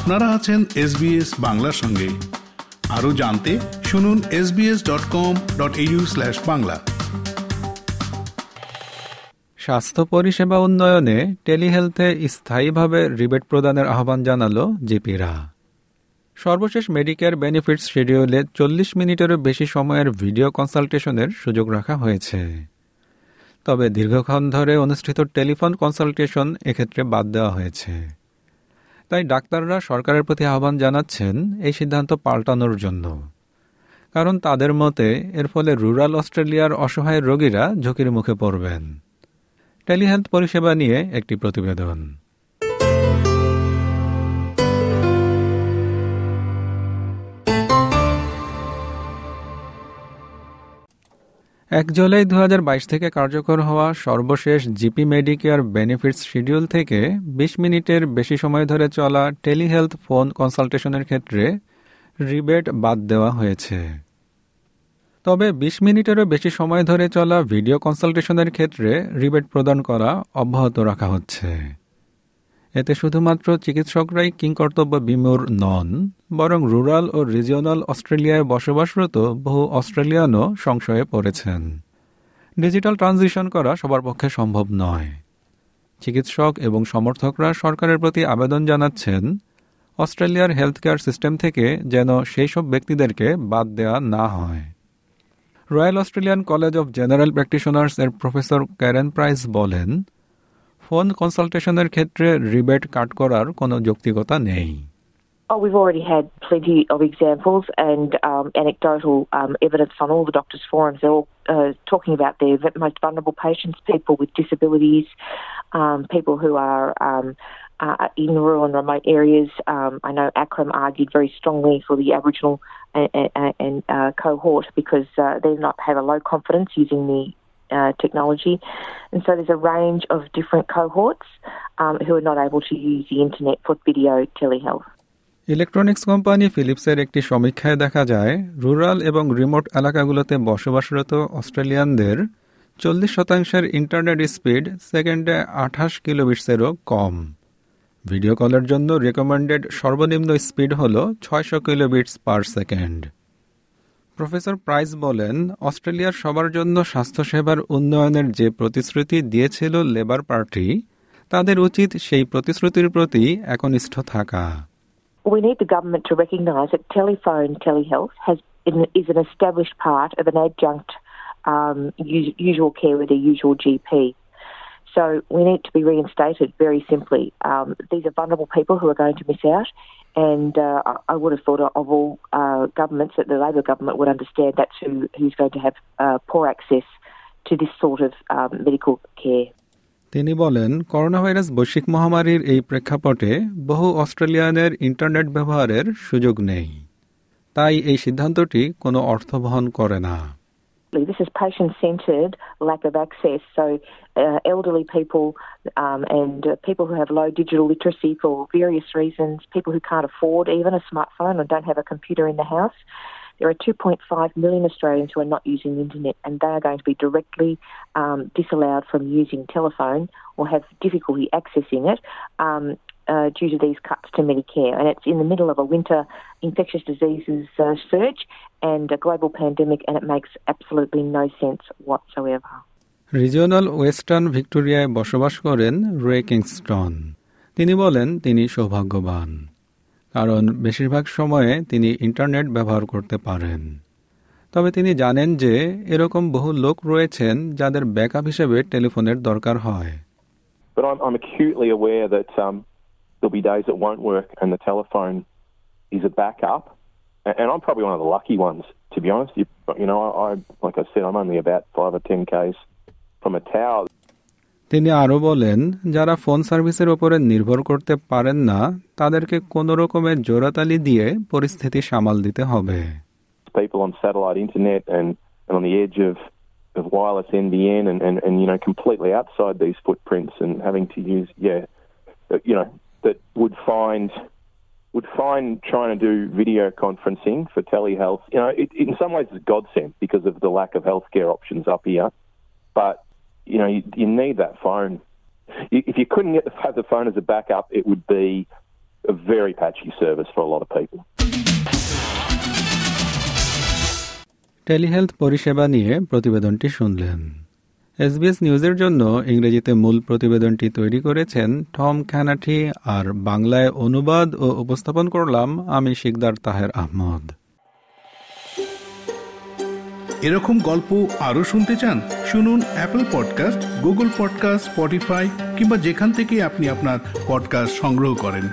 আপনারা আছেন এসবিএস বাংলার সঙ্গে। আরও জানতে শুনুন SBS dot com dot Bangla. স্বাস্থ্য পরিষেবা উন্নয়নে টেলিহেলথে স্থায়ীভাবে রিবেট প্রদানের আহ্বান জানালো জিপিরা। সর্বশেষ মেডিকেয়ার বেনিফিটস শিডিউলে চল্লিশ মিনিটেরও বেশি সময়ের ভিডিও কনসালটেশনের সুযোগ রাখা হয়েছে। তবে দীর্ঘক্ষণ ধরে অনুষ্ঠিত টেলিফোন কনসালটেশন এক্ষেত্রে বাদ দেওয়া হয়েছে। তাই ডাক্তাররা সরকারের প্রতি আহ্বান জানাচ্ছেন এই সিদ্ধান্ত পাল্টানোর জন্য। কারণ তাদের মতে, এর ফলে রুরাল অস্ট্রেলিয়ার অসহায় রোগীরা ঝুঁকির মুখে পড়বেন। টেলিহেলথ পরিষেবা নিয়ে একটি প্রতিবেদন। এক জুলাই দু হাজার বাইশ থেকে কার্যকর হওয়া সর্বশেষ জিপি মেডিকেয়ার বেনিফিটস শিডিউল থেকে ২০ মিনিটের বেশি সময় ধরে চলা টেলিহেলথ ফোন কনসালটেশনের ক্ষেত্রে রিবেট বাদ দেওয়া হয়েছে। তবে ২০ মিনিটেরও বেশি সময় ধরে চলা ভিডিও কনসালটেশনের ক্ষেত্রে রিবেট প্রদান করা অব্যাহত রাখা হচ্ছে। এতে শুধুমাত্র চিকিৎসকরাই কিংকর্তব্য বিমূর নন, বরং রুরাল ও রিজিওনাল অস্ট্রেলিয়ায় বসবাসরত বহু অস্ট্রেলিয়ানও সংশয়ে পড়েছেন। ডিজিটাল ট্রানজিশন করা সবার পক্ষে সম্ভব নয়। চিকিৎসক এবং সমর্থকরা সরকারের প্রতি আবেদন জানাচ্ছেন, অস্ট্রেলিয়ার হেলথ কেয়ার সিস্টেম থেকে যেন সেই সব ব্যক্তিদেরকে বাদ দেওয়া না হয়। Royal Australian College of General Practitioners এর প্রফেসর ক্যারেন প্রাইস বলেন ফোন কনসালটেশনের ক্ষেত্রে রিবেট কাট করার কোনো যৌক্তিকতা নেই Oh, we've already had plenty of examples and um, anecdotal um, evidence on all the doctors' forums. They're all uh, talking about their most vulnerable patients, people with disabilities, um, people who are um, uh, in rural and remote areas. Um, I know ACRIM argued very strongly for the Aboriginal and, and uh, cohort because uh, they not have a low confidence using the uh, technology. And so there's a range of different cohorts um, who are not able to use the internet for video telehealth. Electronics company ফিলিপসের একটি সমীক্ষায় দেখা যায় rural এবং remote এলাকাগুলোতে বসবাসরত অস্ট্রেলিয়ানদের চল্লিশ শতাংশের internet speed সেকেন্ডে আঠাশ কিলোবিটসেরও কম ভিডিও কলের জন্য রেকমেন্ডেড সর্বনিম্ন স্পিড হল ছয়শো kilobits per second professor Price বলেন অস্ট্রেলিয়ার সবার জন্য স্বাস্থ্যসেবার উন্নয়নের যে প্রতিশ্রুতি দিয়েছিল লেবার পার্টি তাদের উচিত সেই প্রতিশ্রুতির প্রতি একনিষ্ঠ থাকা We need the government to recognise that telephone telehealth has is an established part of an adjunct um, usual care with a usual GP. So we need to be reinstated very simply. Um, these are vulnerable people who are going to miss out, And uh, I would have thought of all uh, governments that the Labor government would understand that's who, who's going to have uh, poor access to this sort of um, medical care. তিনি বলেন corona virus বৈশ্বিক মহামারীর এই প্রেক্ষাপটে বহু অস্ট্রেলিয়ানের internet ব্যবহারের সুযোগ নেই তাই এই সিদ্ধান্তটি কোনো অর্থ বহন করে না is patient centred lack of access. So, uh, elderly people um, and uh, people who have low digital literacy for various reasons, people who can't afford even a smartphone or don't have a computer in the house. There are 2.5 million Australians who are not using the internet, and they are going to be directly um, disallowed from using telephone or have difficulty accessing it. Um, uh, due to these cuts to Medicare. And it's in the middle of a winter infectious diseases uh, surge and a global pandemic, and it makes absolutely no sense whatsoever. Regional Western ভিক্টোরিয়ায় বসবাস করেন রে Kingston তিনি বলেন তিনি সৌভাগ্যবান কারণ বেশিরভাগ সময়ে তিনি ইন্টারনেট ব্যবহার করতে পারেন তবে তিনি জানেন যে এরকম বহু লোক রয়েছেন যাদের ব্যাকআপ হিসেবে টেলিফোনের দরকার হয় But I'm, I'm acutely aware that um, there'll be days that won't work and the telephone is a backup. And I'm probably one of the lucky ones, to be honest. You, you know, I, I like I said, I'm only about five or ten k's from a tower. তিনি আরো বলেন যারা phone সার্ভিসের উপরে নির্ভর করতে পারেন না তাদেরকে কোন রকমের জোরাতালি দিয়ে পরিস্থিতি সামাল দিতে হবে People on satellite internet and, and on the edge of, of wireless NBN and, and, and, you know, completely outside these footprints and having to use, yeah, you know, that would find would find trying to do video conferencing for telehealth, you know, it, in some ways it's a godsend because of the lack of healthcare options up here. But you know, you, you need that phone. If you couldn't get the, the phone as a backup, it would be a very patchy service for a lot of people. Telehealth পরিষেবা নিয়ে প্রতিবেদনটি শুনলেন SBS নিউজের জন্য ইংরেজিতে মূল প্রতিবেদনটি তৈরি করেছেন টম খ্যানাঠি আর বাংলায় অনুবাদ ও উপস্থাপন করলাম আমি শিকদার তাহের আহমদ। এরকম গল্প আরও শুনতে চান, শুনুন Apple podcast Google podcast Spotify কিংবা যেখান থেকে আপনি আপনার পডকাস্ট সংগ্রহ করেন।